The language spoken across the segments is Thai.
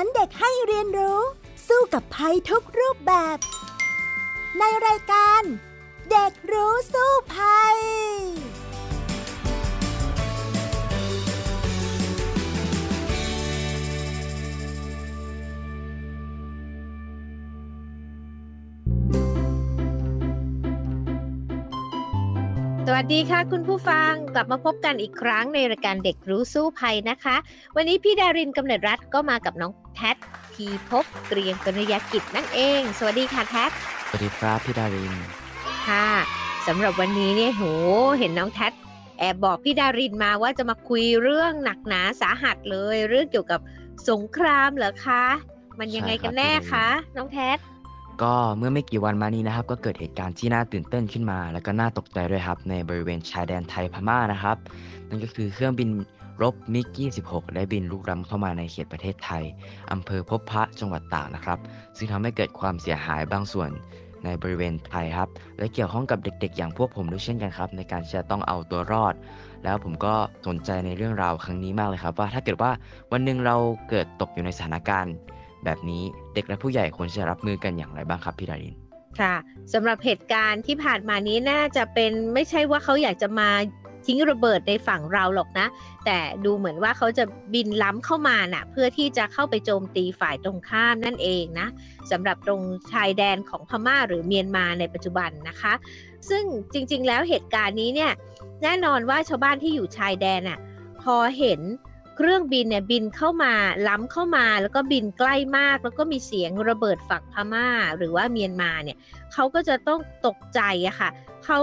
อนเด็กให้เรียนรู้ สู้กับภัยทุกรูปแบบ ในรายการ เด็กรู้สู้ภัยสวัสดีค่ะคุณผู้ฟังกลับมาพบกันอีกครั้งในรายการเด็กรู้สู้ภัยนะคะ วันนี้พี่ดารินกำเนิดรัฐก็มากับน้อง แท็ทีพบเกรียงกรยากิจนั่นเอง สวัสดีค่ะแท็สวัสดีครับพี่ดาริน ค่ะสำหรับวันนี้เนี่ยโหเห็นน้องแท็แอบบอกพี่ดารินมาว่าจะมาคุยเรื่องหนักหนาสาหัสเลย เรื่องเกี่ยวกับสงครามเหรอคะ มันยังไงกันแน่คะ น้องแท็ก็เมื่อไม่กี่วันมานี้นะครับ ก็เกิดเหตุการณ์ที่น่าตื่นเต้นขึ้นมา แล้วก็น่าตกใจด้วยครับในบริเวณชายแดนไทยพม่านะครับ นั่นก็คือเครื่องบิน รบมิก 26 ได้บินลุกล้ำเข้ามาในเขตประเทศไทย อำเภอพบพระจังหวัดตากนะครับ ซึ่งทำให้เกิดความเสียหายบางส่วนในบริเวณไทยครับ และเกี่ยวข้องกับเด็กๆ อย่างพวกผมด้วยเช่นกันครับ ในการจะต้องเอาตัวรอด แล้วผมก็สนใจในเรื่องราวครั้งนี้มากเลยครับ ว่าถ้าเกิดว่าวันหนึ่งเราเกิดตกอยู่ในสถานการณ์ แบบนี้เด็กและผู้ใหญ่ควรจะรับมือกันอย่างไรบ้างครับพี่ดารินค่ะสำหรับเหตุการณ์ที่ผ่านมานี้น่าจะเป็นไม่ใช่ว่าเขาอยากจะมา ทิ้งระเบิดในฝั่งเราหรอกนะ แต่ดูเหมือนว่าเขาจะบินล้ำเข้ามาน่ะ เพื่อที่จะเข้าไปโจมตีฝ่ายตรงข้ามนั่นเองนะสำหรับตรงชายแดนของพม่าหรือเมียนมาในปัจจุบันนะคะ ซึ่งจริงๆ แล้วเหตุการณ์นี้เนี่ยแน่นอนว่าชาวบ้านที่อยู่ชายแดนน่ะพอเห็นเครื่องบินเนี่ยบินเข้ามาล้ำเข้ามาแล้วก็บินใกล้มาก แล้วก็มีเสียงระเบิดฝั่งพม่าหรือว่าเมียนมาเนี่ยเขาก็จะต้องตกใจอะค่ะเขา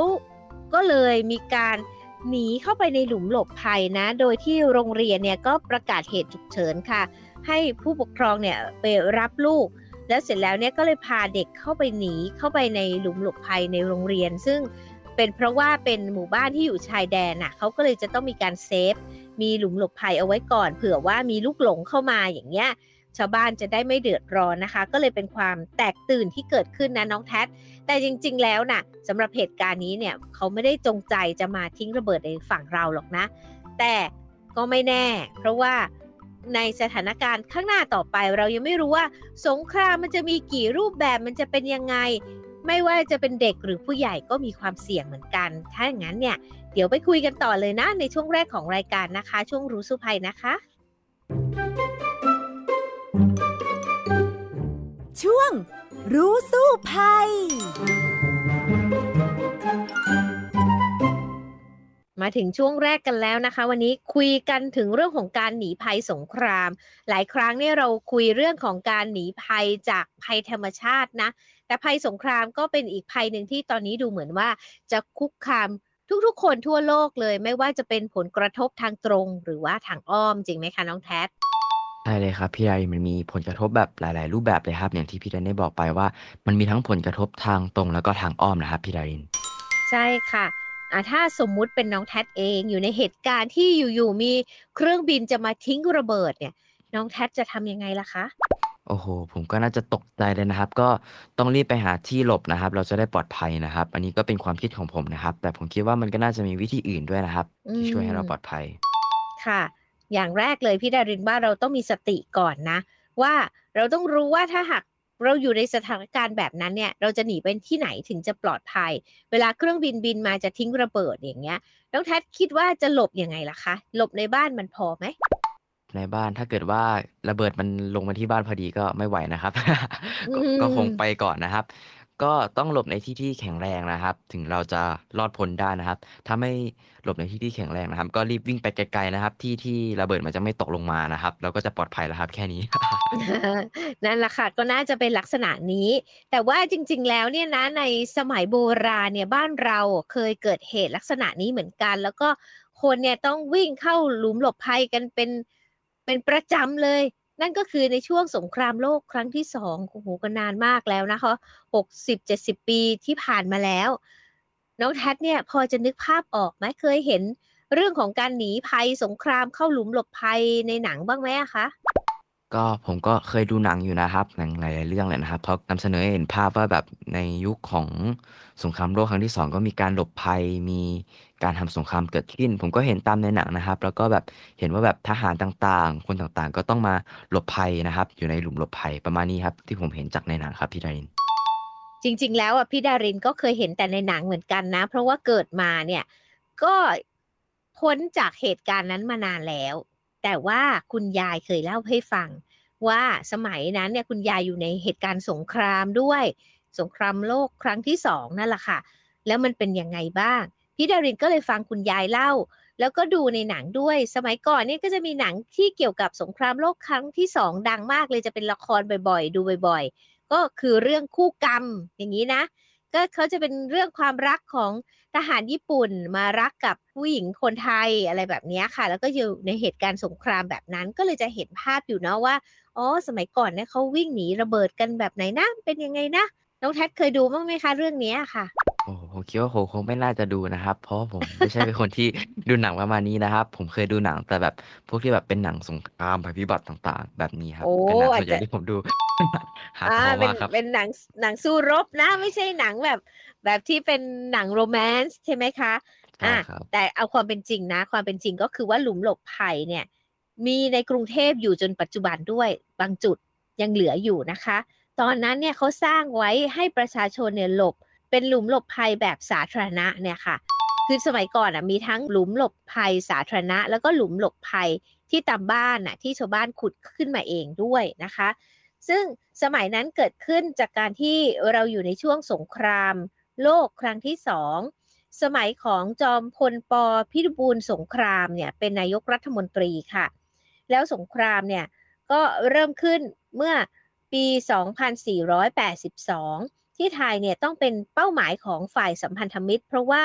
ก็เลยมีการ หนีเข้าไปในหลุมหลบภัยนะ โดยที่โรงเรียนเนี่ยก็ประกาศเหตุฉุกเฉินค่ะ ให้ผู้ปกครองเนี่ยไปรับลูก แล้วเสร็จแล้วเนี่ยก็เลยพาเด็กเข้าไปหนีเข้าไปในหลุมหลบภัยในโรงเรียน ซึ่งเป็นเพราะว่าเป็นหมู่บ้านที่อยู่ชายแดนน่ะเขาก็เลยจะต้องมีการเซฟมีหลุมหลบภัยเอาไว้ก่อน เผื่อว่ามีลูกหลงเข้ามาอย่างเงี้ย ชาวบ้านจะได้ไม่เดือดร้อนนะคะ ก็เลยเป็นความแตกตื่นที่เกิดขึ้นนะน้องแท็แต่จริง ๆ แล้วน่ะสำหรับเหตุการณ์นี้เนี่ยเขาไม่ได้จงใจจะมาทิ้งระเบิดในฝั่งเราหรอกนะ แต่ก็ไม่แน่ เพราะว่าในสถานการณ์ข้างหน้าต่อไปเรายังไม่รู้ว่าสงครามมันจะมีกี่รูปแบบมันจะเป็นยังไง ไม่ว่าจะเป็นเด็กหรือผู้ใหญ่ก็มีความเสี่ยงเหมือนกัน ถ้าอย่างนั้นเนี่ย เดี๋ยวไปคุยกันต่อเลยนะในช่วงแรกของรายการนะคะ ช่วงรู้สู้ภัยนะคะ รู้สู้ภัย มาถึงช่วงแรกกันแล้วนะคะ วันนี้คุยกันถึงเรื่องของการหนีภัยสงคราม หลายครั้งเนี่ยเราคุยเรื่องของการหนีภัยจากภัยธรรมชาตินะ แต่ภัยสงครามก็เป็นอีกภัยหนึ่งที่ตอนนี้ดูเหมือนว่าจะคุกคามทุกๆ คนทั่วโลกเลย ไม่ว่าจะเป็นผลกระทบทางตรงหรือว่าทางอ้อมจริงไหมคะน้องแท็ ใช่เลยครับพี่ดารินมันมีผลกระทบแบบหลาย ๆ รูปแบบเลยครับ อย่างที่พี่ดารินได้บอกไปว่า มันมีทั้งผลกระทบทางตรงแล้วก็ทางอ้อมนะครับพี่ดารินใช่ค่ะอ่าถ้าสมมุติเป็นน้องแท็เองอยู่ในเหตุการณ์ที่อยู่ๆมีเครื่องบินจะมาทิ้งระเบิดเนี่ย น้องแท็จะทำยังไงล่ะคะ โอ้โห ผมก็น่าจะตกใจเลยนะครับ ก็ต้องรีบไปหาที่หลบนะครับ เราจะได้ปลอดภัยนะครับ อันนี้ก็เป็นความคิดของผมนะครับ แต่ผมคิดว่ามันก็น่าจะมีวิธีอื่นด้วยนะครับ ที่ช่วยให้เราปลอดภัย ค่ะ อย่างแรกเลยพี่ดารินว่าเราต้องมีสติก่อนนะ ว่าเราต้องรู้ว่าถ้าหากเราอยู่ในสถานการณ์แบบนั้นเนี่ย เราจะหนีไปที่ไหนถึงจะปลอดภัย เวลาเครื่องบินบินมาจะทิ้งระเบิดอย่างเงี้ยน้องแท็คิดว่าจะหลบยังไงล่ะคะ หลบในบ้านมันพอไหมในบ้านถ้าเกิดว่าระเบิดมันลงมาที่บ้านพอดีก็ไม่ไหวนะครับอืก็ก็คงมไปก่อนนะครับ ก็ต้องหลบในที่ที่แข็งแรงนะครับ ถึงเราจะรอดพ้นได้นะครับ ถ้าไม่หลบในที่ที่แข็งแรงนะครับ ก็รีบวิ่งไปไกลๆนะครับ ที่ที่ระเบิดมันจะไม่ตกลงมานะครับ เราก็จะปลอดภัยแล้วครับ แค่นี้ นั่นแหละค่ะก็น่าจะเป็นลักษณะนี้ แต่ว่าจริง ๆ แล้วเนี่ยนะในสมัยโบราณเนี่ยบ้านเราเคยเกิดเหตุลักษณะนี้เหมือนกัน แล้วก็คนเนี่ยต้องวิ่งเข้าหลุมหลบภัยกันเป็นเป็นประจำเลย นั่นก็คือในช่วงสงครามโลกครั้งที่สองโอ้โหก็นานมากแล้วนะคะหกสิบเจ็ดสิบปีที่ผ่านมาแล้ว น้องแท็เนี่ยพอจะนึกภาพออกไหมเคยเห็นเรื่องของการหนีภัยสงครามเข้าหลุมหลบภัยในหนังบ้างไหมคะ ก็ผมก็เคยดูหนังอยู่นะครับ หนังหลายๆเรื่องเลยนะครับ เพราะนำเสนอให้เห็นภาพว่าแบบในยุคของสงครามโลกครั้งที่2ก็มีการหลบภัยมีการทำสงครามเกิดขึ้น ผมก็เห็นตามในหนังนะครับ แล้วก็แบบเห็นว่าแบบทหารต่างๆ คนต่างๆ ก็ต้องมาหลบภัยนะครับ อยู่ในหลุมหลบภัยประมาณนี้ครับ ที่ผมเห็นจากในหนังครับพี่ดาริน จริง ๆ แล้วอะพี่ดารินก็เคยเห็นแต่ในหนังเหมือนกันนะ เพราะว่าเกิดมาเนี่ยก็พ้นจากเหตุการณ์นั้นมานานแล้ว แต่ว่าคุณยายเคยเล่าให้ฟัง ว่าสมัยนั้นเนี่ยคุณยายอยู่ในเหตุการณ์สงครามด้วย สงครามโลกครั้งที่สองนั่นแหละค่ะ แล้วมันเป็นยังไงบ้างพี่ดารินก็เลยฟังคุณยายเล่า แล้วก็ดูในหนังด้วย สมัยก่อนเนี่ยก็จะมีหนังที่เกี่ยวกับสงครามโลกครั้งที่สองดังมากเลยจะเป็นละครบ่อยๆ ดูบ่อย ๆ ก็คือเรื่องคู่กรรมอย่างนี้นะ ก็เขาจะเป็นเรื่องความรักของทหารญี่ปุ่นมารักกับผู้หญิงคนไทยอะไรแบบนี้ค่ะ แล้วก็อยู่ในเหตุการณ์สงครามแบบนั้น ก็เลยจะเห็นภาพอยู่เนาะว่าอ๋อสมัยก่อนเนี่ยเขาวิ่งหนีระเบิดกันแบบไหนนะเป็นยังไงนะน้องแท็ดเคยดูบ้างไหมคะเรื่องนี้ค่ะ โอ้โหผมคิดว่าผมคงไม่น่าจะดูนะครับ เพราะว่าผมไม่ใช่เป็นคนที่ ดูหนังประมาณนี้นะครับ ผมเคยดูหนังแต่แบบพวกที่แบบเป็นหนังสงครามภัยพิบัติต่างๆ แบบนี้ครับ โอ้เป็นหนังอาส่จวนใหญ่จะ ที่ผมดูฮาร์ดอ่าคอร์เป็นมากครับ เป็นหนังหนังสู้รบนะไม่ใช่หนังแบบแบบที่เป็นหนังโรแมนต์ใช่ไหมคะ ใช่อะครับ แต่เอาความเป็นจริงนะ ความเป็นจริงก็คือว่าหลุมหลบภัยเนี่ย มีในกรุงเทพอยู่จนปัจจุบันด้วยบางจุดยังเหลืออยู่นะคะ ตอนนั้นเนี่ยเขาสร้างไว้ให้ประชาชนเนี่ยหลบ เป็นหลุมหลบภัยแบบสาธารณะเนี่ยค่ะ คือสมัยก่อนอะมีทั้งหลุมหลบภัยสาธารณะ แล้วก็หลุมหลบภัยที่ตามบ้านน่ะที่ชาวบ้านขุดขึ้นมาเองด้วยนะคะ ซึ่งสมัยนั้นเกิดขึ้นจากการที่เราอยู่ในช่วงสงคราม โลกครั้งที่สองสมัยของจอมพลปพิบูลสงครามเนี่ยเป็นนายกรัฐมนตรีค่ะ แล้วสงครามเนี่ยก็เริ่มขึ้นเมื่อปี 2482 ที่ไทยเนี่ยต้องเป็นเป้าหมายของฝ่ายสัมพันธมิตร เพราะว่า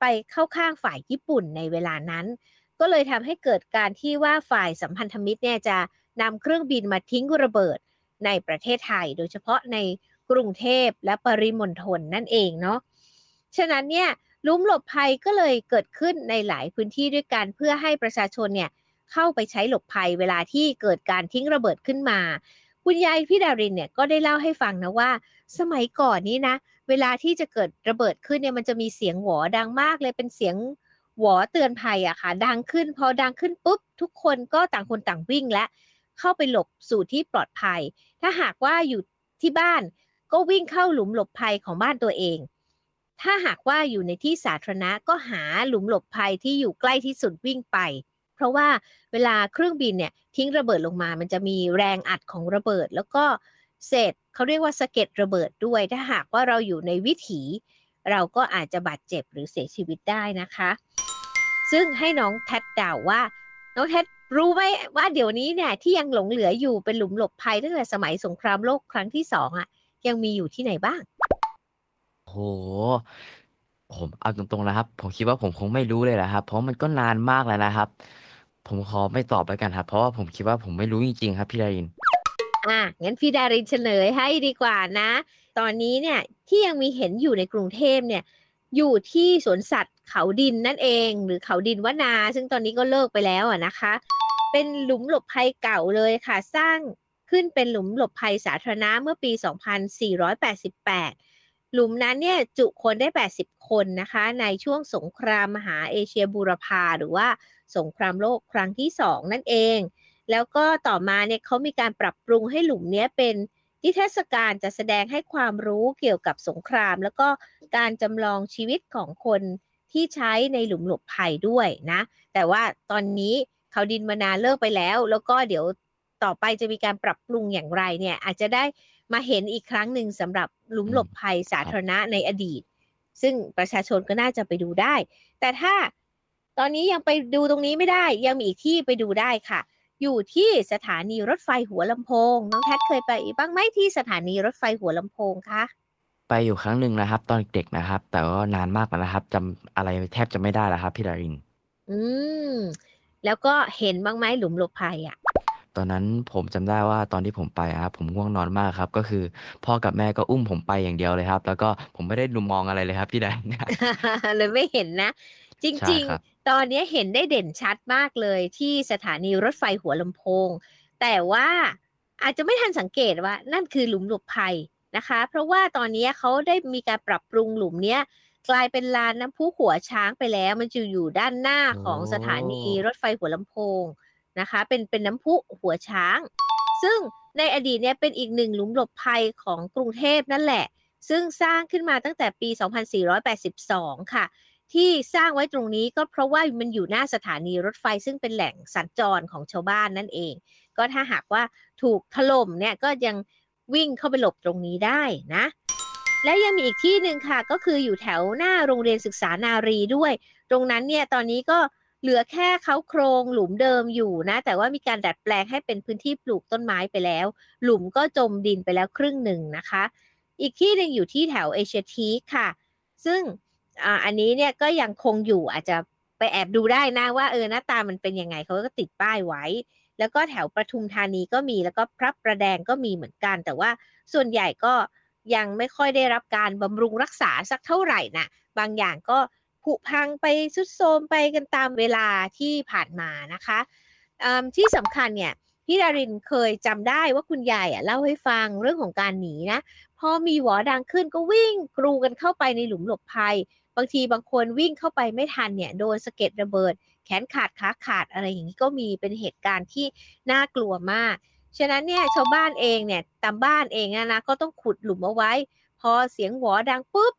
ไปเข้าข้างฝ่ายญี่ปุ่นในเวลานั้น ก็เลยทำให้เกิดการที่ว่าฝ่ายสัมพันธมิตรเนี่ยจะนำเครื่องบินมาทิ้งระเบิดในประเทศไทย โดยเฉพาะในกรุงเทพและปริมณฑลนั่นเองเนาะฉะนั้นเนี่ยลุมหลบภัยก็เลยเกิดขึ้นในหลายพื้นที่ด้วยกันเพื่อให้ประชาชนเนี่ยเข้าไปใช้หลบภัยเวลาที่เกิดการทิ้งระเบิดขึ้นมา คุณยายพี่ดารินเนี่ยก็ได้เล่าให้ฟังนะว่า สมัยก่อนนี้นะ เวลาที่จะเกิดระเบิดขึ้นเนี่ยมันจะมีเสียงหวอดังมากเลยเป็นเสียงหวอเตือนภัยอะค่ะ ดังขึ้นพอดังขึ้นปุ๊บ ทุกคนก็ต่างคนต่างวิ่งและ เข้าไปหลบสู่ที่ปลอดภัย ถ้าหากว่าอยู่ที่บ้านก็วิ่งเข้าหลุมหลบภัยของบ้านตัวเอง ถ้าหากว่าอยู่ในที่สาธารณะก็หาหลุมหลบภัยที่อยู่ใกล้ที่สุดวิ่งไป เพราะว่าเวลาเครื่องบินเนี่ยทิ้งระเบิดลงมา มันจะมีแรงอัดของระเบิด แล้วก็เศษเขาเรียกว่าสะเก็ดระเบิดด้วย ถ้าหากว่าเราอยู่ในวิถี เราก็อาจจะบาดเจ็บหรือเสียชีวิตได้นะคะ ซึ่งให้น้องแทดเดาว่า น้องแทดรู้ไหมว่าเดี๋ยวนี้เนี่ยที่ยังหลงเหลืออยู่เป็นหลุมหลบภัยตั้งแต่สมัยสงครามโลกครั้งที่สองอะ ยังมีอยู่ที่ไหนบ้าง โห ผมเอาตรงๆนะครับ ผมคิดว่าผมคงไม่รู้เลยแหละครับ เพราะมันก็นานมากแล้วนะครับ ผมขอไม่ตอบแล้วกันครับ เพราะว่าผมคิดว่าผมไม่รู้จริงๆครับพี่ดาริน อะงั้นพี่ดารินเฉลยให้ดีกว่านะ ตอนนี้เนี่ยที่ยังมีเห็นอยู่ในกรุงเทพเนี่ย อยู่ที่สวนสัตว์เขาดินนั่นเอง หรือเขาดินวนา ซึ่งตอนนี้ก็เลิกไปแล้วอะนะคะ เป็นหลุมหลบภัยเก่าเลยค่ะ สร้างขึ้นเป็นหลุมหลบภัยสาธารณะเมื่อปี 2488 หลุมนั้นเนี่ยจุคนได้ 80 คนนะคะ ในช่วงสงครามมหาเอเชียบูรพาหรือว่าสงครามโลกครั้งที่ 2 นั่นเอง แล้วก็ต่อมาเนี่ยเขามีการปรับปรุงให้หลุมนี้เป็นนิทรรศการจะแสดงให้ความรู้เกี่ยวกับสงคราม แล้วก็การจำลองชีวิตของคนที่ใช้ในหลุมหลบภัยด้วยนะ แต่ว่าตอนนี้เขาดินมานานเลิกไปแล้ว แล้วก็เดี๋ยวต่อไปจะมีการปรับปรุงอย่างไรเนี่ยอาจจะได้ มาเห็นอีกครั้งหนึ่งสำหรับหลุมหลบภัยสาธารณะในอดีต ซึ่งประชาชนก็น่าจะไปดูได้ แต่ถ้าตอนนี้ยังไปดูตรงนี้ไม่ได้ ยังมีอีกที่ไปดูได้ค่ะ อยู่ที่สถานีรถไฟหัวลำโพง น้องแพทเคยไปบ้างไหมที่สถานีรถไฟหัวลำโพงคะไปอยู่ครั้งหนึ่งนะครับ ตอนเด็กๆนะครับ แต่ก็นานมากแล้วนะครับจำอะไรแทบจะไม่ได้แล้วครับ พี่ดาริน อืม แล้วก็เห็นบ้างไหมหลุมหลบภัยอะ ตอนนั้นผมจำได้ว่าตอนที่ผมไปอะครับ ผมง่วงนอนมากครับ ก็คือพ่อกับแม่ก็อุ้มผมไปอย่างเดียวเลยครับ แล้วก็ผมไม่ได้ดูมองอะไรเลยครับพี่ดารินเลยไม่เห็นนะ จใช่ริง ครับ ๆ ตอนนี้เห็นได้เด่นชัดมากเลยที่สถานีรถไฟหัวลำโพง แต่ว่าอาจจะไม่ทันสังเกตว่า นั่นคือหลุมหลบภัยนะคะ เพราะว่าตอนนี้เขาได้มีการปรับปรุงหลุมเนี้ยกลายเป็นลานน้ำพุหัวช้างไปแล้ว มันจะอยู่ด้านหน้าของสถานีรถไฟหัวลำโพง นะคะ เป็นเป็นน้ำพุหัวช้าง ซึ่งในอดีตเนี่ยเป็นอีกหนึ่งหลุมหลบภัยของกรุงเทพนั่นแหละ ซึ่งสร้างขึ้นมาตั้งแต่ปี 2482 ค่ะ ที่สร้างไว้ตรงนี้ก็เพราะว่ามันอยู่หน้าสถานีรถไฟ ซึ่งเป็นแหล่งสัญจรของชาวบ้านนั่นเอง ก็ถ้าหากว่าถูกถล่มเนี่ยก็ยังวิ่งเข้าไปหลบตรงนี้ได้นะและยังมีอีกที่หนึ่งค่ะก็คืออยู่แถวหน้าโรงเรียนศึกษานารีด้วย ตรงนั้นเนี่ยตอนนี้ก็ เหลือแค่เขาโครงหลุมเดิมอยู่นะ แต่ว่ามีการดัดแปลงให้เป็นพื้นที่ปลูกต้นไม้ไปแล้ว หลุมก็จมดินไปแล้วครึ่งหนึ่งนะคะ อีกที่หนึ่งอยู่ที่แถวเอเชียทีค่ะ ซึ่งอ,อันนี้เนี่ยก็ยังคงอยู่อาจจะไปแอบดูได้นะว่าเออหน้าตามันเป็นยังไงเขาก็ติดป้ายไว้ แล้วก็แถวประทุมธานีก็มีแล้วก็พระประแดงก็มีเหมือนกัน แต่ว่าส่วนใหญ่ก็ยังไม่ค่อยได้รับการบำรุงรักษาสักเท่าไหร่นะบางอย่างก็ ผุพังไปสุดโทมไปกันตามเวลาที่ผ่านมานะคะที่สำคัญเนี่ยพี่ดารินเคยจำได้ว่าคุณยายเล่าให้ฟังเรื่องของการหนีนะพอมีหวอดังขึ้นก็วิ่งกรูกันเข้าไปในหลุมหลบภัย บางทีบางคนวิ่งเข้าไปไม่ทันเนี่ยโดนสะเก็ดระเบิด แขนขาดขาขาดอะไรอย่างนี้ก็มีเป็นเหตุการณ์ที่น่ากลัวมาก ฉะนั้นเนี่ยชาวบ้านเองเนี่ยตามบ้านเองนะนะก็ต้องขุดหลุมเอาไว้ พอเสียงหวอดังปุ๊บ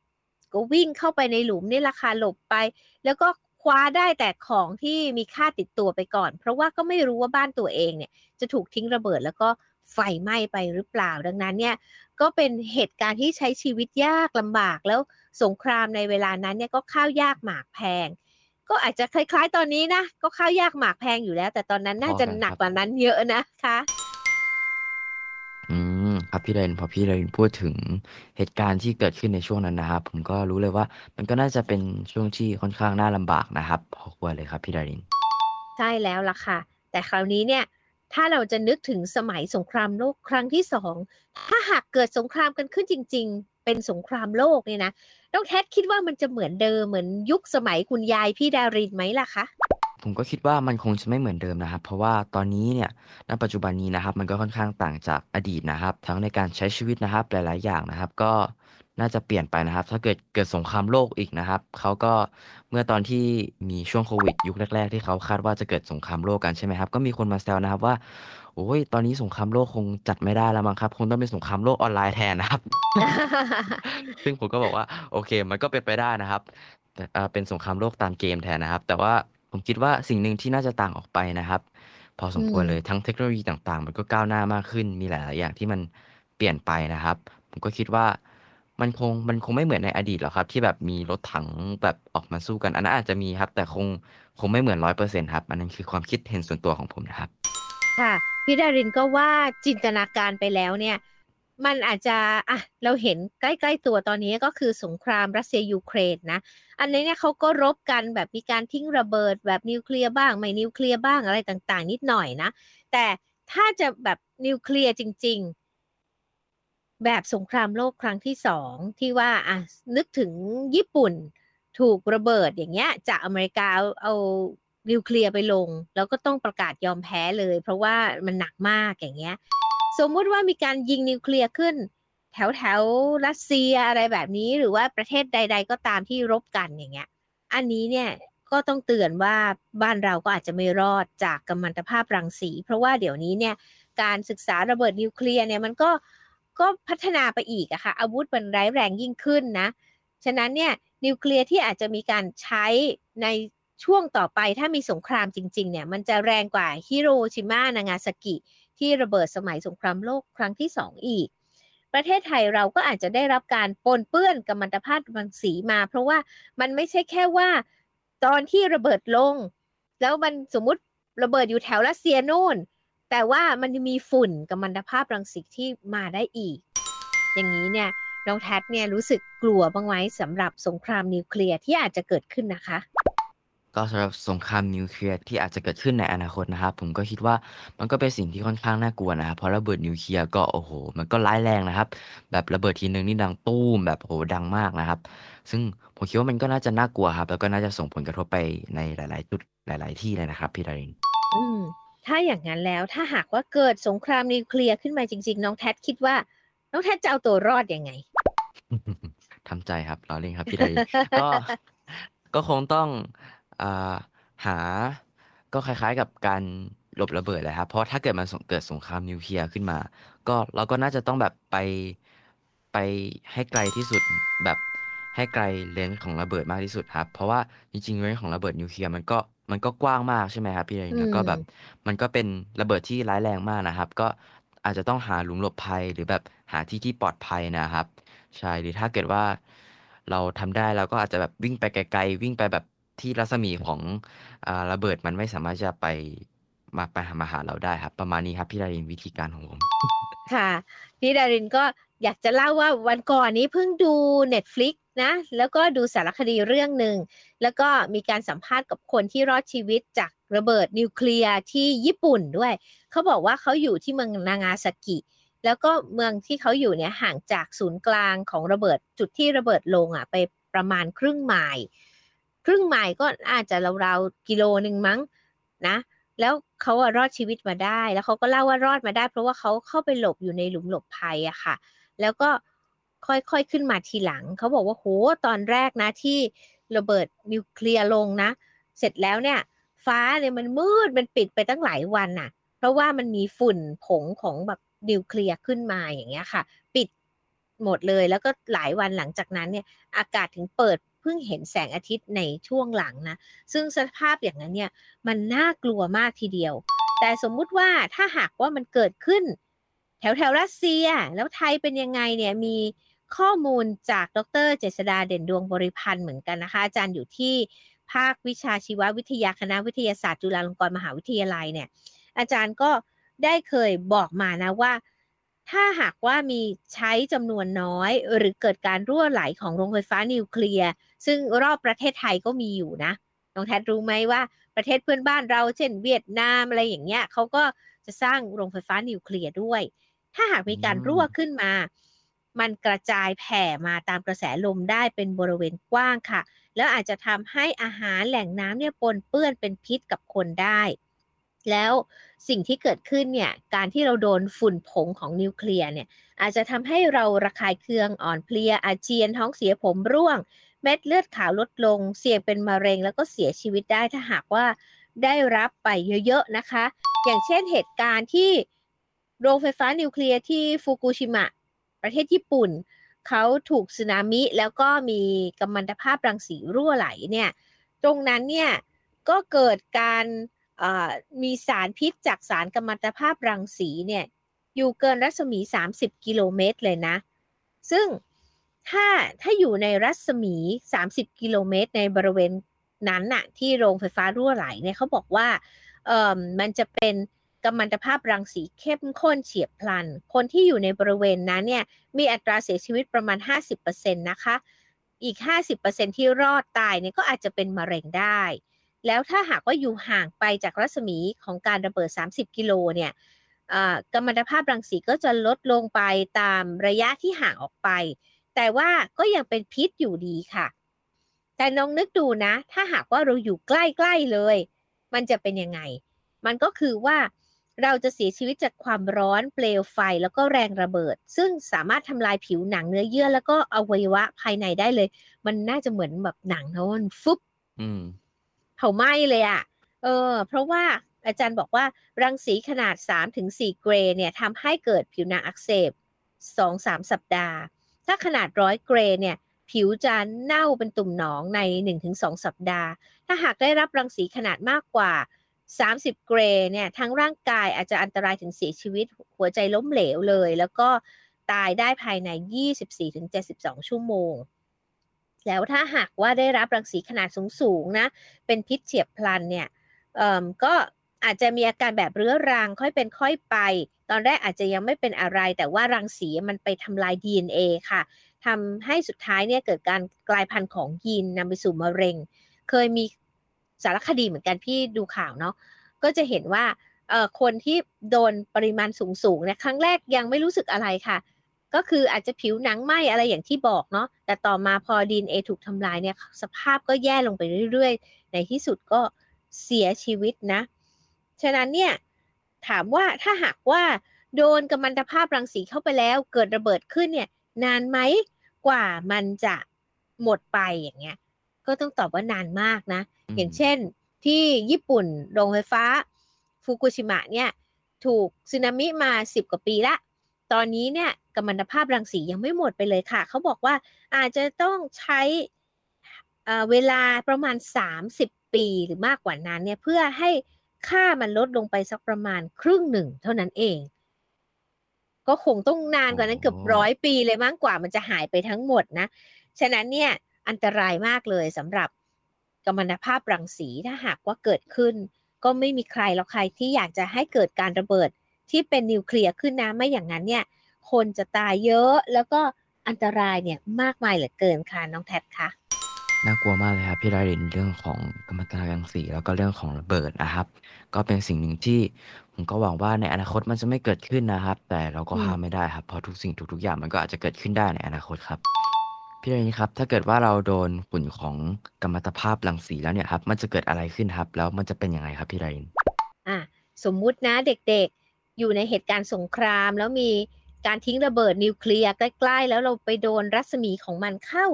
ก็วิ่งเข้าไปในหลุมนี่ราคาหลบไป แล้วก็คว้าได้แต่ของที่มีค่าติดตัวไปก่อน เพราะว่าก็ไม่รู้ว่าบ้านตัวเองเนี่ยจะถูกทิ้งระเบิดแล้วก็ไฟไหม้ไปหรือเปล่า ดังนั้นเนี่ยก็เป็นเหตุการณ์ที่ใช้ชีวิตยากลำบากแล้วสงครามในเวลานั้นเนี่ยก็ข้าวยากหมากแพง ก็อาจจะคล้ายๆตอนนี้นะ ก็ข้าวยากหมากแพงอยู่แล้ว แต่ตอนนั้นน่าจะหนักกว่านั้นเยอะนะคะ ครับพี่เรนพอพี่เรนพูดถึงเหตุการณ์ที่เกิดขึ้นในช่วงนั้นนะครับ ผมก็รู้เลยว่า มันก็น่าจะเป็นช่วงที่ค่อนข้างน่าลำบากนะครับพอควรเลยครับพี่ดาริน ใช่แล้วล่ะค่ะ แต่คราวนี้เนี่ย ถ้าเราจะนึกถึงสมัยสงครามโลกครั้งที่สองถ้าหากเกิดสงครามกันขึ้นจริง ๆ เป็นสงครามโลกเนี่ยนะน้องแท็คิดว่ามันจะเหมือนเดิมเหมือนยุคสมัยคุณยายพี่ดารินไหมล่ะคะ ผมก็คิดว่ามันคงจะไม่เหมือนเดิมนะครับ เพราะว่าตอนนี้เนี่ยณปัจจุบันนี้นะครับ มันก็ค่อนข้างต่างจากอดีตนะครับ ทั้งในการใช้ชีวิตนะครับ หลาย ๆ อย่างนะครับ ก็น่าจะเปลี่ยนไปนะครับ ถ้าเกิดเกิดสงครามโลกอีกนะครับเขาก็เมื่อตอนที่มีช่วงโควิด ยุคแรก ๆ ที่เขาคาดว่าจะเกิดสงครามโลกกันใช่ไหมครับ ก็มีคนมาแซวนะครับว่าโอ้ยตอนนี้สงครามโลกคงจัดไม่ได้แล้วมั้งครับ คงต้องเป็นสงครามโลกออนไลน์แทนนะครับ ซึ่งผมก็บอกว่าโอเค มันก็เป็นไปได้นะครับแต่เป็นสงครามโลกตามเกมแทนนะครับ แต่ว่า ผมคิดว่าสิ่งหนึ่งที่น่าจะต่างออกไปนะครับ พอสมควรอืมเลยทั้งเทคโนโลยีต่างๆ มันก็ก้าวหน้ามากขึ้น มีหลาย ๆ อย่างที่มันเปลี่ยนไปนะครับ ผมก็คิดว่ามันคงมันคงไม่เหมือนในอดีตหรอกครับ ที่แบบมีรถถังแบบออกมาสู้กัน อันนั้นอาจจะมีครับ แต่คงคงไม่เหมือนร้อยเปอร์เซ็นต์ครับ อันนั้นคือความคิดเห็นส่วนตัวของผมนะครับ ค่ะพี่ดารินก็ว่าจินตนาการไปแล้วเนี่ย มันอาจจะอะเราเห็นใกล้ๆตัวตอนนี้ก็คือสงครามรัสเซียยูเครนนะ อันนี้เนี่ยเขาก็รบกันแบบมีการทิ้งระเบิดแบบนิวเคลียร์บ้าง ไม่นิวเคลียร์บ้างอะไรต่างๆ นิดหน่อยนะ แต่ถ้าจะแบบนิวเคลียร์จริง ๆ แบบสงครามโลกครั้งที่สองที่ว่าอะนึกถึงญี่ปุ่นถูกระเบิดอย่างเงี้ยจากอเมริกาเอาเอานิวเคลียร์ไปลง แล้วก็ต้องประกาศยอมแพ้เลย เพราะว่ามันหนักมากอย่างเงี้ย สมมุติว่ามีการยิงนิวเคลียร์ขึ้น แถวแถวรัสเซียอะไรแบบนี้หรือว่าประเทศใด ๆ ก็ตามที่รบกันอย่างเงี้ย อันนี้เนี่ยก็ต้องเตือนว่าบ้านเราก็อาจจะไม่รอดจากกัมมันตภาพรังสี เพราะว่าเดี๋ยวนี้เนี่ยการศึกษาระเบิดนิวเคลียร์เนี่ยมันก็ก็พัฒนาไปอีกอะค่ะอาวุธมันร้ายแรงยิ่งขึ้นนะ ฉะนั้นเนี่ยนิวเคลียร์ที่อาจจะมีการใช้ในช่วงต่อไปถ้ามีสงครามจริง ๆ เนี่ย มันจะแรงกว่าฮิโรชิมานางาซากิ ที่ระเบิดสมัยสงครามโลกครั้งที่สองอีก ประเทศไทยเราก็อาจจะได้รับการปนเปื้อนกัมมันตภาพรังสีมา เพราะว่ามันไม่ใช่แค่ว่า ตอนที่ระเบิดลง แล้วมันสมมติระเบิดอยู่แถวรัสเซียโน่น แต่ว่ามันจะมีฝุ่นกัมมันตภาพรังสีที่มาได้อีก อย่างนี้เนี่ยน้องแท็เนี่ยรู้สึกกลัวบ้างไหมสำหรับสงครามนิวเคลียร์ที่อาจจะเกิดขึ้นนะคะ ก็สำหรับสงครามนิวเคลียร์ที่อาจจะเกิดขึ้นในอนาคตนะครับ ผมก็คิดว่ามันก็เป็นสิ่งที่ค่อนข้างน่ากลัวนะครับเพราะระเบิดนิวเคลียร์ก็โอ้โห มันก็ร้ายแรงนะครับ แบบระเบิดทีนึงนี่ดังตู้มแบบโหดังมากนะครับ ซึ่งผมคิดว่ามันก็น่าจะน่ากลัวครับ แล้วก็น่าจะส่งผลกระทบไปในหลาย ๆ จุดหลาย ๆ ที่เลยนะครับพี่ดารินอืมถ้าอย่างนั้นแล้วถ้าหากว่าเกิดสงครามนิวเคลียร์ขึ้นมาจริง ๆ น้องแท็คิดว่า น้องแท็จะเอาตัวรอดยังไงทำใจครับรอเล่นครับพี่ไดก็ก็คงต้องอ่า หาก็คล้าย ๆ กับการหลบระเบิดแหละครับ เพราะถ้าเกิดมันสงเกิดสงครามนิวเคลียร์ขึ้นมา ก็เราก็น่าจะต้องแบบไปไปให้ไกลที่สุดแบบให้ไกลเลนส์ของระเบิดมากที่สุดครับ เพราะว่าจริงๆเลนส์ของระเบิดนิวเคลียร์มันก็มันก็กว้างมากใช่ไหมครับพี่ไดอืแล้วก็แบบมมันก็เป็นระเบิดที่ร้ายแรงมากนะครับ ก็อาจจะต้องหาหลุมหลบภัยหรือแบบหาที่ที่ปลอดภัยนะครับ ใช่หรือถ้าเกิดว่า เราทำได้เราก็อาจจะแบบวิ่งไปไกลๆวิ่งไปแบบ ที่รัศมีของอระเบิดมันไม่สามารถจะไปมาไปหามาหาเราได้ครับ ประมาณนี้ครับพี่ดารินวิธีการของผม ค่ะพี่ดารินก็อยากจะเล่าว่าวันก่อนนี้เพิ่งดู Netflix นะแล้วก็ดูสารคดีเรื่องหนึ่ง แล้วก็มีการสัมภาษณ์กับคนที่รอดชีวิตจากระเบิดนิวเคลียร์ที่ญี่ปุ่นด้วย เขาบอกว่าเขาอยู่ที่เมืองนางาซากิ แล้วก็เมืองที่เขาอยู่เนี่ยห่างจากศูนย์กลางของระเบิดจุดที่ระเบิดลงอะไปประมาณครึ่งไมล์ ครึ่งไมล์ก็อาจจะราวๆกิโลหนึ่งมั้งนะ แล้วเขาอะรอดชีวิตมาได้ แล้วเขาก็เล่าว่ารอดมาได้ เพราะว่าเขาเข้าไปหลบอยู่ในหลุมหลบภัยอะค่ะ แล้วก็ค่อยๆขึ้นมาทีหลัง เขาบอกว่าโหตอนแรกนะที่ระเบิดนิวเคลียร์ลงนะ เสร็จแล้วเนี่ย ฟ้าเนี่ยมันมืดมันปิดไปตั้งหลายวันน่ะ เพราะว่ามันมีฝุ่นผงของแบบนิวเคลียร์ขึ้นมาอย่างเงี้ยค่ะ ปิดหมดเลยแล้วก็หลายวันหลังจากนั้นเนี่ย อากาศถึงเปิด เพิ่งเห็นแสงอาทิตย์ในช่วงหลังนะ ซึ่งสภาพอย่างนั้นเนี่ยมันน่ากลัวมากทีเดียว แต่สมมุติว่าถ้าหากว่ามันเกิดขึ้น แถวแถวรัสเซีย แล้วไทยเป็นยังไงเนี่ยมีข้อมูลจากดรเจษดาเด่นดวงบริพันธ์เหมือนกันนะคะ อาจารย์อยู่ที่ภาควิชาชีววิทยาคณะวิทยาศาสตร์จุฬาลงกรณ์มหาวิทยาลัยเนี่ย อาจารย์ก็ได้เคยบอกมานะว่า ถ้าหากว่ามีใช้จำนวนน้อย หรือเกิดการรั่วไหลของโรงไฟฟ้านิวเคลียร์ซึ่งรอบประเทศไทยก็มีอยู่นะน้องแทดรู้ไหมว่าประเทศเพื่อนบ้านเราเช่นเวียดนามอะไรอย่างเงี้ยเขาก็จะสร้างโรงไฟฟ้านิวเคลียร์ด้วย ถ้าหากมีการรั่วขึ้นมา มันกระจายแผ่มาตามกระแสลมได้เป็นบริเวณกว้างค่ะ แล้วอาจจะทำให้อาหารแหล่งน้ำเนี่ยปนเปื้อนเป็นพิษกับคนได้ แล้ว สิ่งที่เกิดขึ้นเนี่ยการที่เราโดนฝุ่นผงของนิวเคลียร์เนี่ยอาจจะทำให้เราระคายเคืองอ่อนเพลียอาเจียนท้องเสียผมร่วง เม็ดเลือดขาวลดลง เสี่ยงเป็นมะเร็งแล้วก็เสียชีวิตได้ถ้าหากว่าได้รับไปเยอะๆนะคะ อย่างเช่นเหตุการณ์ที่โรงไฟฟ้านิวเคลียร์ที่ฟุกุชิมะ ประเทศญี่ปุ่น เขาถูกสึนามิแล้วก็มีกัมมันตภาพรังสีรั่วไหลเนี่ย ตรงนั้นเนี่ยก็เกิดการ มีสารพิษจากสารกัมมันตภาพรังสีเนี่ยอยู่เกินรัศมี 30 กิโลเมตรเลยนะ ซึ่งถ้าถ้าอยู่ในรัศมี 30 กิโลเมตรในบริเวณนั้นน่ะที่โรงไฟฟ้ารั่วไหลเนี่ยเขาบอกว่าเอ่อมันจะเป็นกัมมันตภาพรังสีเข้มข้นเฉียบพลัน คนที่อยู่ในบริเวณนั้นเนี่ยมีอัตราเสียชีวิตประมาณ 50%นะคะ อีก 50%ที่รอดตายเนี่ยก็อาจจะเป็นมะเร็งได้ แล้วถ้าหากว่าอยู่ห่างไปจากรัศมีของการระเบิด 30 กิโลเนี่ยกัมมันตภาพรังสีก็จะลดลงไปตามระยะที่ห่างออกไป แต่ว่าก็ยังเป็นพิษอยู่ดีค่ะ แต่น้องนึกดูนะ ถ้าหากว่าเราอยู่ใกล้ๆเลย มันจะเป็นยังไง มันก็คือว่าเราจะเสียชีวิตจากความร้อนเปลวไฟแล้วก็แรงระเบิด ซึ่งสามารถทำลายผิวหนังเนื้อเยื่อแล้วก็อวัยวะภายในได้เลย มันน่าจะเหมือนแบบหนังนะมันฟุบ เผาไหม้เลยอะ่ะเออ เพราะว่าอาจารย์บอกว่ารังสีขนาด 3-4 เกรเนี่ยทำให้เกิดผิวหนังอักเสบ 2-3 สัปดาห์ ถ้าขนาดร้อยเกรเนี่ยผิวจะเน่าเป็นตุ่มหนองใน 1-2 สัปดาห์ ถ้าหากได้รับรังสีขนาดมากกว่า 30 เกรเนี่ยทั้งร่างกายอาจจะอันตรายถึงเสียชีวิต หัวใจล้มเหลวเลย แล้วก็ตายได้ภายใน 24-72 ชั่วโมง แล้วถ้าหากว่าได้รับรังสีขนาดสูงๆนะ เป็นพิษเฉียบพลันเนี่ยเอ่มก็อาจจะมีอาการแบบเรื้อรังค่อยเป็นค่อยไป ตอนแรกอาจจะยังไม่เป็นอะไร แต่ว่ารังสีมันไปทำลาย DNA ค่ะทำให้สุดท้ายเนี่ยเกิดการกลายพันธุ์ของยีนนำไปสู่มะเร็ง เคยมีสารคดีเหมือนกันพี่ดูข่าวเนาะก็จะเห็นว่าเอ่อคนที่โดนปริมาณสูงๆเนี่ยครั้งแรกยังไม่รู้สึกอะไรค่ะ ก็คืออาจจะผิวหนังไหมอะไรอย่างที่บอกเนาะแต่ต่อมาพอดีเอถูกทำลายเนี่ยสภาพก็แย่ลงไปเรื่อยๆ ในที่สุดก็เสียชีวิตนะ ฉะนั้นเนี่ยถามว่าถ้าหากว่าโดนกัมมันตภาพรังสีเข้าไปแล้ว เกิดระเบิดขึ้นเนี่ยนานไหมกว่ามันจะหมดไปอย่างเงี้ย ก็ต้องตอบว่านานมากนะอืมอย่างเช่นที่ญี่ปุ่นโรงไฟฟ้า ฟุกุชิมะเนี่ยถูกสึนามิมาสิบกว่าปีละ ตอนนี้เนี่ยกัมมันตภาพรังสียังไม่หมดไปเลยค่ะ เขาบอกว่าอาจจะต้องใช้เอ่อเวลาประมาณ 30 ปีหรือมากกว่านั้นเนี่ยเพื่อให้ค่ามันลดลงไปสักประมาณครึ่งหนึ่งเท่านั้นเอง ก็คงต้องนานกว่านั้นเกือบโอ้ร้อยปีเลยมากกว่ามันจะหายไปทั้งหมดนะ ฉะนั้นเนี่ยอันตรายมากเลยสำหรับกัมมันตภาพรังสีถ้าหากว่าเกิดขึ้น ก็ไม่มีใครหรอกใครที่อยากจะให้เกิดการระเบิด ที่เป็นนิวเคลียร์ขึ้นนะไม่อย่างนั้นเนี่ยคนจะตายเยอะแล้วก็อันตรายเนี่ยมากมายเหลือเกินค่ะน้องแท็บคะน่ากลัวมากเลยครับพี่ดารินเรื่องของกัมมันตรังสีแล้วก็เรื่องของระเบิดนะครับ ก็เป็นสิ่งหนึ่งที่ผมก็หวังว่าในอนาคตมันจะไม่เกิดขึ้นนะครับ แต่เราก็อืมห้ามไม่ได้ครับเพราะทุกสิ่งทุกๆอย่างมันก็อาจจะเกิดขึ้นได้ในอนาคตครับพี่ดารินครับ ถ้าเกิดว่าเราโดนฝุ่นของกัมมันตภาพรังสีแล้วเนี่ยครับมันจะเกิดอะไรขึ้นครับ แล้วมันจะเป็นยังไงครับพี่ดารินอะสมมุตินะเด็กๆ อยู่ในเหตุการณ์สงคราม แล้วมีการทิ้งระเบิดนิวเคลียร์ใกล้ ๆ แล้วเราไปโดนรัศมีของมันเข้า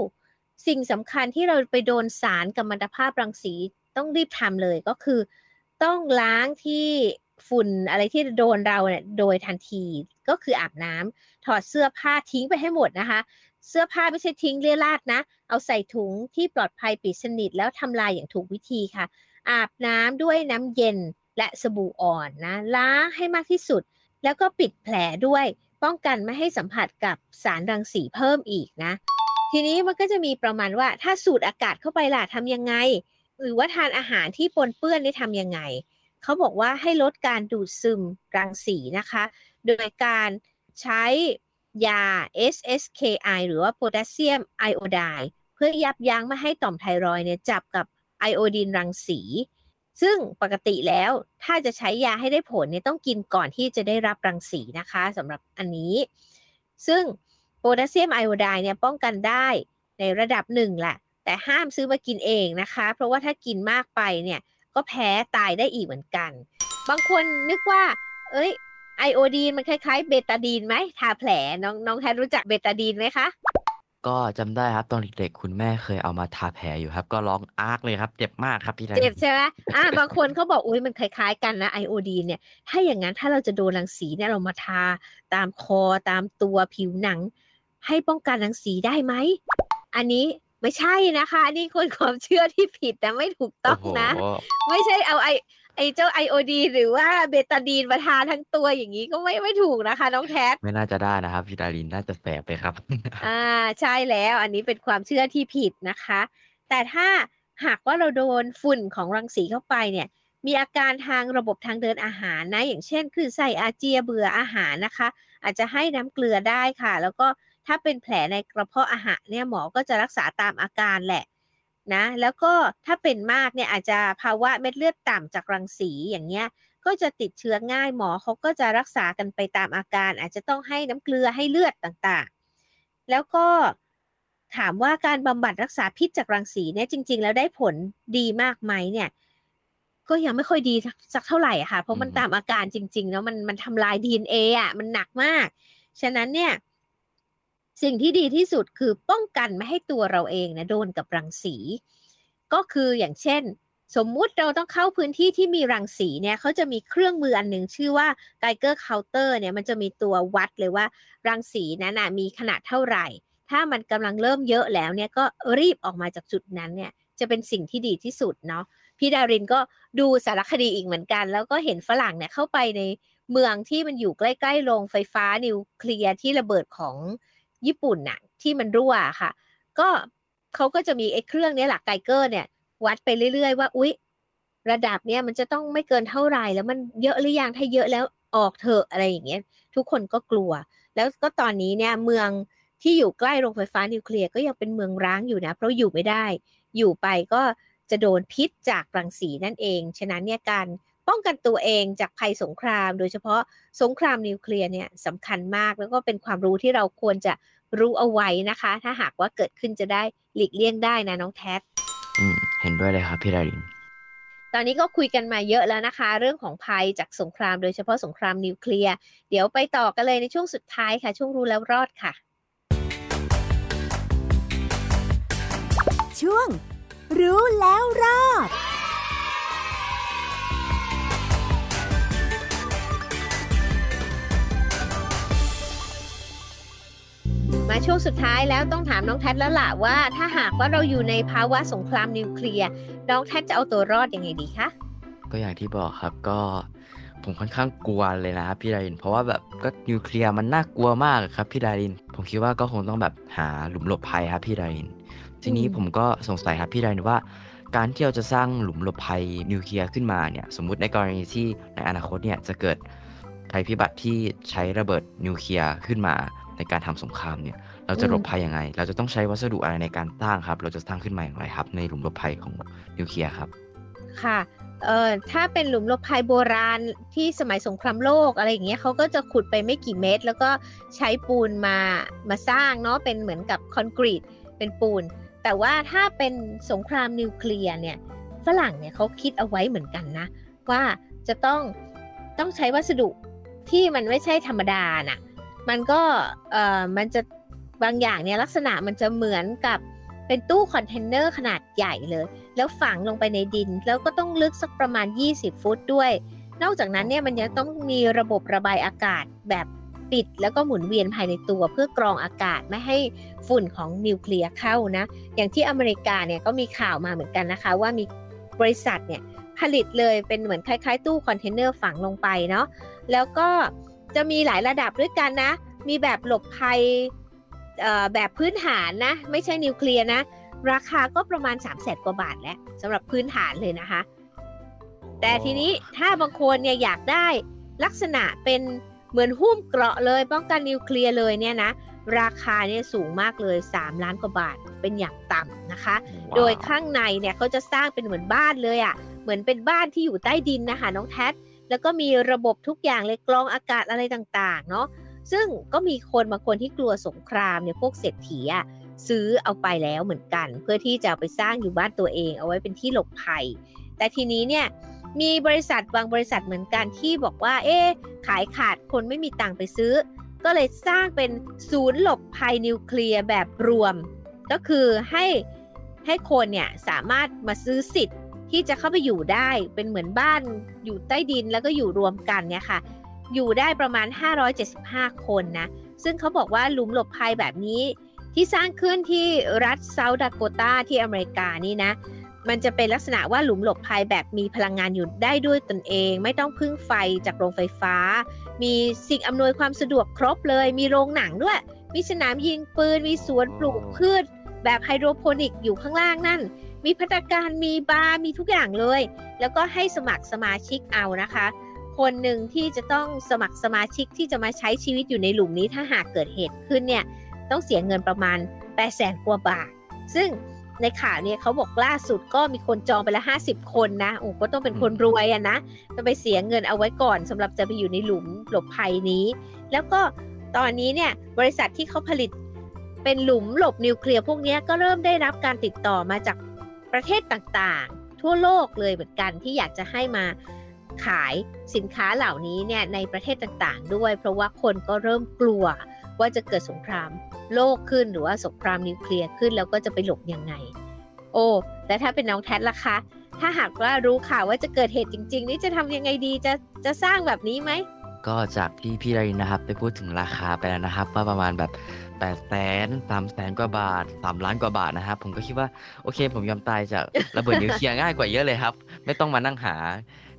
สิ่งสำคัญที่เราไปโดนสารกัมมันตภาพรังสีต้องรีบทำเลยก็คือ ต้องล้างที่ฝุ่นอะไรที่โดนเราเนี่ยโดยทันทีก็คืออาบน้ำถอดเสื้อผ้าทิ้งไปให้หมดนะคะ เสื้อผ้าไม่ใช่ทิ้งเลี่ยราดนะ เอาใส่ถุงที่ปลอดภัยปิดสนิทแล้วทำลายอย่างถูกวิธีค่ะ อาบน้ำด้วยน้ำเย็น และสบู่อ่อนนะล้างให้มากที่สุด แล้วก็ปิดแผลด้วย ป้องกันไม่ให้สัมผัสกับสารรังสีเพิ่มอีกนะ ทีนี้มันก็จะมีประมาณว่าถ้าสูดอากาศเข้าไปล่ะทำยังไง หรือว่าทานอาหารที่ปนเปื้อนได้ทำยังไงเขาบอกว่าให้ลดการดูดซึมรังสีนะคะ โดยการใช้ยา SSKI หรือว่าโพแทสเซียมไอโอไดเพื่อยับยั้งไม่ให้ต่อมไทรอยเนี่ยจับกับไอโอดีนรังสี ซึ่งปกติแล้วถ้าจะใช้ยาให้ได้ผลเนี่ยต้องกินก่อนที่จะได้รับรังสีนะคะสำหรับอันนี้ ซึ่งโพแทสเซียมไอโอไดด์เนี่ยป้องกันได้ในระดับหนึ่งแหละแต่ห้ามซื้อมากินเองนะคะ เพราะว่าถ้ากินมากไปเนี่ยก็แพ้ตายได้อีกเหมือนกัน บางคนนึกว่า เอ้ยไอโอดีนมันคล้ายๆเบตาดีนไหมทาแผลน้องน้องแทนรู้จักเบตาดีนไหมคะ ก็จำได้ครับตอนเด็กๆคุณแม่เคยเอามาทาแผลอยู่ครับ ก็ร้องอาร์กเลยครับ เจ็บมากครับพี่ดารินเจ็บใช่ไหมอ่าบางคนเขาบอกอุ้ยมันคล้ายๆกันนะไอโอดีนเนี่ย ถ้าอย่างนั้นถ้าเราจะโดนรังสีเนี่ยเรามาทาตามคอตามตัวผิวหนัง ให้ป้องกันรังสีได้ไหม อันนี้ไม่ใช่นะคะ อันนี้คนความเชื่อที่ผิดนะไม่ถูกต้องนะโอ้โหไม่ใช่เอาไอ ไอเจ้าไอโอดีหรือว่าเบตาดีนมาทาทั้งตัวอย่างนี้ก็ไม่ไม่ถูกนะคะ น้องแทสไม่น่าจะได้นะครับพี่ดารินน่าจะแสบไปครับ อ่าใช่แล้วอันนี้เป็นความเชื่อที่ผิดนะคะ แต่ถ้าหากว่าเราโดนฝุ่นของรังสีเข้าไปเนี่ย มีอาการทางระบบทางเดินอาหารนะ อย่างเช่นคลื่นไส้อาเจียเบื่ออาหารนะคะ อาจจะให้น้ำเกลือได้ค่ะ แล้วก็ถ้าเป็นแผลในกระเพาะอาหารเนี่ยหมอก็จะรักษาตามอาการแหละ นะแล้วก็ถ้าเป็นมากเนี่ยอาจจะภาวะเม็ดเลือดต่ำจากรังสีอย่างเงี้ยก็จะติดเชื้อง่ายหมอเขาก็จะรักษากันไปตามอาการ อาจจะต้องให้น้ำเกลือให้เลือดต่างๆ แล้วก็ถามว่าการบำบัดรักษาพิษจากรังสีเนี่ยจริง ๆ แล้วได้ผลดีมากไหมเนี่ย ก็ยังไม่ค่อยดีสักเท่าไหร่ค่ะ เพราะมันตามอาการจริงๆแล้วมันมันทำลาย DNA อะมันหนักมาก ฉะนั้นเนี่ย สิ่งที่ดีที่สุดคือป้องกันไม่ให้ตัวเราเองนะโดนกับรังสี ก็คืออย่างเช่น สมมุติเราต้องเข้าพื้นที่ที่มีรังสีเนี่ยเขาจะมีเครื่องมืออันหนึ่งชื่อว่า Geiger counter เนี่ยมันจะมีตัววัดเลยว่า รังสีนั้นนะมีขนาดเท่าไหร่ ถ้ามันกำลังเริ่มเยอะแล้วเนี่ยก็รีบออกมาจากจุดนั้นเนี่ยจะเป็นสิ่งที่ดีที่สุดเนาะพี่ดารินก็ดูสารคดีอีกเหมือนกัน แล้วก็เห็นฝรั่งเนี่ยเข้าไปในเมืองที่มันอยู่ใกล้ ๆ โรงไฟฟ้านิวเคลียร์ที่ระเบิดของ ญี่ปุ่นน่ะที่มันรั่วค่ะ ก็เขาก็จะมีไอ้เครื่องเนี้ยหละไกเกอร์เนี่ย วัดไปเรื่อยๆ ว่าอุ๊ย ระดับเนี้ยมันจะต้องไม่เกินเท่าไหร่แล้วมันเยอะหรือยังถ้าเยอะแล้วออกเถอะอะไรอย่างเงี้ยทุกคนก็กลัว แล้วก็ตอนนี้เนี่ยเมืองที่อยู่ใกล้โรงไฟฟ้านิวเคลียร์ก็ยังเป็นเมืองร้างอยู่นะ เพราะอยู่ไม่ได้ อยู่ไปก็จะโดนพิษจากรังสีนั่นเอง ฉะนั้นเนี่ยการป้องกันตัวเองจากภัยสงคราม โดยเฉพาะสงครามนิวเคลียร์เนี่ยสำคัญมากแล้วก็เป็นความรู้ที่เราควรจะ รู้เอาไว้นะคะ ถ้าหากว่าเกิดขึ้นจะได้หลีกเลี่ยงได้นะน้องแท็อืมเห็นด้วยเลยครับพี่ดารินตอนนี้ก็คุยกันมาเยอะแล้วนะคะ เรื่องของภัยจากสงครามโดยเฉพาะสงครามนิวเคลียร์เดี๋ยวไปต่อกันเลยในช่วงสุดท้ายค่ะ ช่วงรู้แล้วรอดค่ะ ช่วง รู้แล้วรอด มาช่วงสุดท้ายแล้วต้องถามน้องแทดแล้วล่ะว่า ถ้าหากว่าเราอยู่ในภาวะสงครามนิวเคลียร์น้องแทดจะเอาตัวรอดยังไงดีคะก็อย่างที่บอกครับก็ผมค่อนข้างกลัวเลยนะครับพี่ดาริน เพราะว่าแบบก็นิวเคลียร์มันน่ากลัวมากครับพี่ดาริน ผมคิดว่าก็คงต้องแบบหาหลุมหลบภัยครับพี่ดาริน ทีนี้ผมก็สงสัยครับพี่ดารินว่า การที่เราจะสร้างหลุมหลบภัยนิวเคลียร์ขึ้นมาเนี่ยสมมุติในกรณีที่ในอนาคตเนี่ยจะเกิดภัยพิบัติที่ใช้ระเบิดนิวเคลียร์ขึ้นมา ในการทำสงครามเนี่ย เราจะหลบภัยยังไง เราจะต้องใช้วัสดุอะไรในการสร้างครับ เราจะสร้างขึ้นมาอย่างไรครับ ในหลุมหลบภัยของนิวเคลียร์ครับ ค่ะ เอ่อ ถ้าเป็นหลุมหลบภัยโบราณที่สมัยสงครามโลกอะไรอย่างเงี้ยเขาก็จะขุดไปไม่กี่เมตร แล้วก็ใช้ปูนมา มาสร้างเนาะ เป็นเหมือนกับคอนกรีต เป็นปูน แต่ว่าถ้าเป็นสงครามนิวเคลียร์เนี่ย ฝรั่งเนี่ยเขาคิดเอาไว้เหมือนกันนะ ว่าจะต้อง ต้องใช้วัสดุที่มันไม่ใช่ธรรมดาน่ะ มันก็เอ่อมันจะบางอย่างเนี่ยลักษณะมันจะเหมือนกับเป็นตู้คอนเทนเนอร์ขนาดใหญ่เลย แล้วฝังลงไปในดิน แล้วก็ต้องลึกสักประมาณ 20 ฟุตด้วย นอกจากนั้นเนี่ยมันยังต้องมีระบบระบายอากาศแบบปิด แล้วก็หมุนเวียนภายในตัวเพื่อกรองอากาศไม่ให้ฝุ่นของนิวเคลียร์เข้านะ อย่างที่อเมริกาเนี่ยก็มีข่าวมาเหมือนกันนะคะ ว่ามีบริษัทเนี่ยผลิตเลยเป็นเหมือนคล้าย ๆ ตู้คอนเทนเนอร์ฝังลงไปเนาะแล้วก็ จะมีหลายระดับด้วยกันนะ มีแบบหลบภัยเอ่อแบบพื้นฐานนะ ไม่ใช่นิวเคลียร์นะ ราคาก็ประมาณ3 0 0แสนกว่าบาทแล้วสำหรับพื้นฐานเลยนะคะ แต่ทีนี้ถ้าบางคนเนี่ยอยากได้ลักษณะเป็นเหมือนหุ้มเกราะเลย ป้องกันนิวเคลียร์เลยเนี่ยนะ ราคาเนี่ยสูงมากเลย 3 ล้านกว่าบาทเป็นอย่างต่ำนะคะ โดยข้างในเนี่ยเขาจะสร้างเป็นเหมือนบ้านเลยอะ่ะ เหมือนเป็นบ้านที่อยู่ใต้ดินนะคะน้องแท็ แล้วก็มีระบบทุกอย่างเลยกรองอากาศอะไรต่างๆ เนาะซึ่งก็มีคนบางคนที่กลัวสงครามเนี่ยพวกเศรษฐีอะซื้อเอาไปแล้วเหมือนกัน เพื่อที่จะไปสร้างอยู่บ้านตัวเอง เอาไว้เป็นที่หลบภัย แต่ทีนี้เนี่ยมีบริษัทบางบริษัทเหมือนกันที่บอกว่า เอ๊ะขายขาดคนไม่มีตังค์ไปซื้อ ก็เลยสร้างเป็นศูนย์หลบภัยนิวเคลียร์แบบรวม ก็คือให้ให้คนเนี่ยสามารถมาซื้อสิทธิ์ ที่จะเข้าไปอยู่ได้เป็นเหมือนบ้านอยู่ใต้ดินแล้วก็อยู่รวมกันเนี่ยค่ะ อยู่ได้ประมาณ 575 คนนะ ซึ่งเขาบอกว่าหลุมหลบภัยแบบนี้ ที่สร้างขึ้นที่รัฐเซาท์ดาโกตาที่อเมริกานี่นะ มันจะเป็นลักษณะว่าหลุมหลบภัยแบบมีพลังงานอยู่ได้ด้วยตนเอง ไม่ต้องพึ่งไฟจากโรงไฟฟ้า มีสิ่งอำนวยความสะดวกครบเลย มีโรงหนังด้วย มีสนามยิงปืน มีสวนปลูกพืช แบบไฮโดรโปนิกอยู่ข้างล่างนั่น มีพัตตาการมีบาร์มีทุกอย่างเลย แล้วก็ให้สมัครสมาชิกเอานะคะ คนหนึ่งที่จะต้องสมัครสมาชิกที่จะมาใช้ชีวิตอยู่ในหลุมนี้ถ้าหากเกิดเหตุขึ้นเนี่ยต้องเสียเงินประมาณ8 0 0แสนกว่าบาท ซึ่งในข่าวเนี่ยเขาบอกล่าสุดก็มีคนจองไปละ50 คนนะโอ้ก็ต้องเป็นคนรวยอะนะจะไปเสียเงินเอาไว้ก่อนสำหรับจะไปอยู่ในหลุมหลบภัยนี้ แล้วก็ตอนนี้เนี่ยบริษัทที่เขาผลิตเป็นหลุมหลบนิวเคลียร์พวกนี้ก็เริ่มได้รับการติดต่อมาจาก ประเทศต่างๆ ทั่วโลกเลยเหมือนกันที่อยากจะให้มาขายสินค้าเหล่านี้เนี่ยในประเทศต่างๆ ด้วย เพราะว่าคนก็เริ่มกลัวว่าจะเกิดสงครามโลกขึ้นหรือว่าสงครามนิวเคลียร์ขึ้นแล้วก็จะไปหลบยังไง โอ้แล้วถ้าเป็นน้องแท็ล่ะคะ ถ้าหากว่ารู้ข่าวว่าจะเกิดเหตุจริง ๆ นี่จะทำยังไงดีจะจะสร้างแบบนี้ไหม ก็จากที่พี่ดารินนะครับ ได้พูดถึงราคาไปแล้วนะครับ ว่าประมาณแบบ8ปดแสนสามแสนกว่าบาทสามล้านกว่าบาทนะครับ ผมก็คิดว่าโอเค ผมยอมตายจากระเบิดนิวเคลียร์ง่ายกว่าเยอะเลยครับ ไม่ต้องมานั่งหา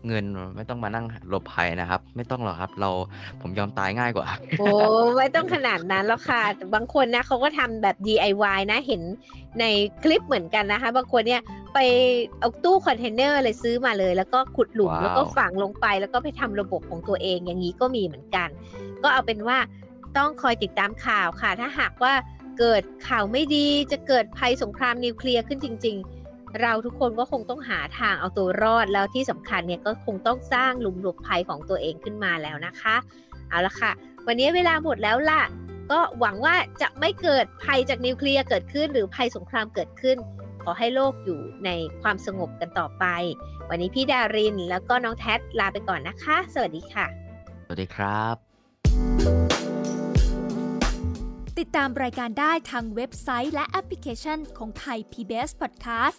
เงินไม่ต้องมานั่งหลบภัยนะครับ ไม่ต้องหรอกครับ เราผมยอมตายง่ายกว่า โอ้ไม่ต้องขนาดนั้นแล้วค่ะแต่บางคนนะเขาก็ทำแบบ DIY นะเห็นในคลิปเหมือนกันนะคะ บางคนเนี่ยไปเอาตู้คอนเทนเนอร์เลยซื้อมาเลย แล้วก็ขุดหลุมว้าวแล้วก็ฝังลงไป แล้วก็ไปทำระบบของตัวเองอย่างนี้ก็มีเหมือนกัน ก็เอาเป็นว่าต้องคอยติดตามข่าวค่ะ ถ้าหากว่าเกิดข่าวไม่ดีจะเกิดภัยสงครามนิวเคลียร์ขึ้นจริง ๆ เราทุกคนก็คงต้องหาทางเอาตัวรอดแล้วที่สำคัญเนี่ยก็คงต้องสร้างหลุมหลบภัยของตัวเองขึ้นมาแล้วนะคะ เอาละค่ะ วันนี้เวลาหมดแล้วล่ะ ก็หวังว่าจะไม่เกิดภัยจากนิวเคลียร์เกิดขึ้น หรือภัยสงครามเกิดขึ้น ขอให้โลกอยู่ในความสงบกันต่อไป วันนี้พี่ดารินแล้วก็น้องแท็ลาไปก่อนนะคะ สวัสดีค่ะ สวัสดีครับ ติดตามรายการได้ทางเว็บไซต์และแอปพลิเคชันของไทย PBS Podcast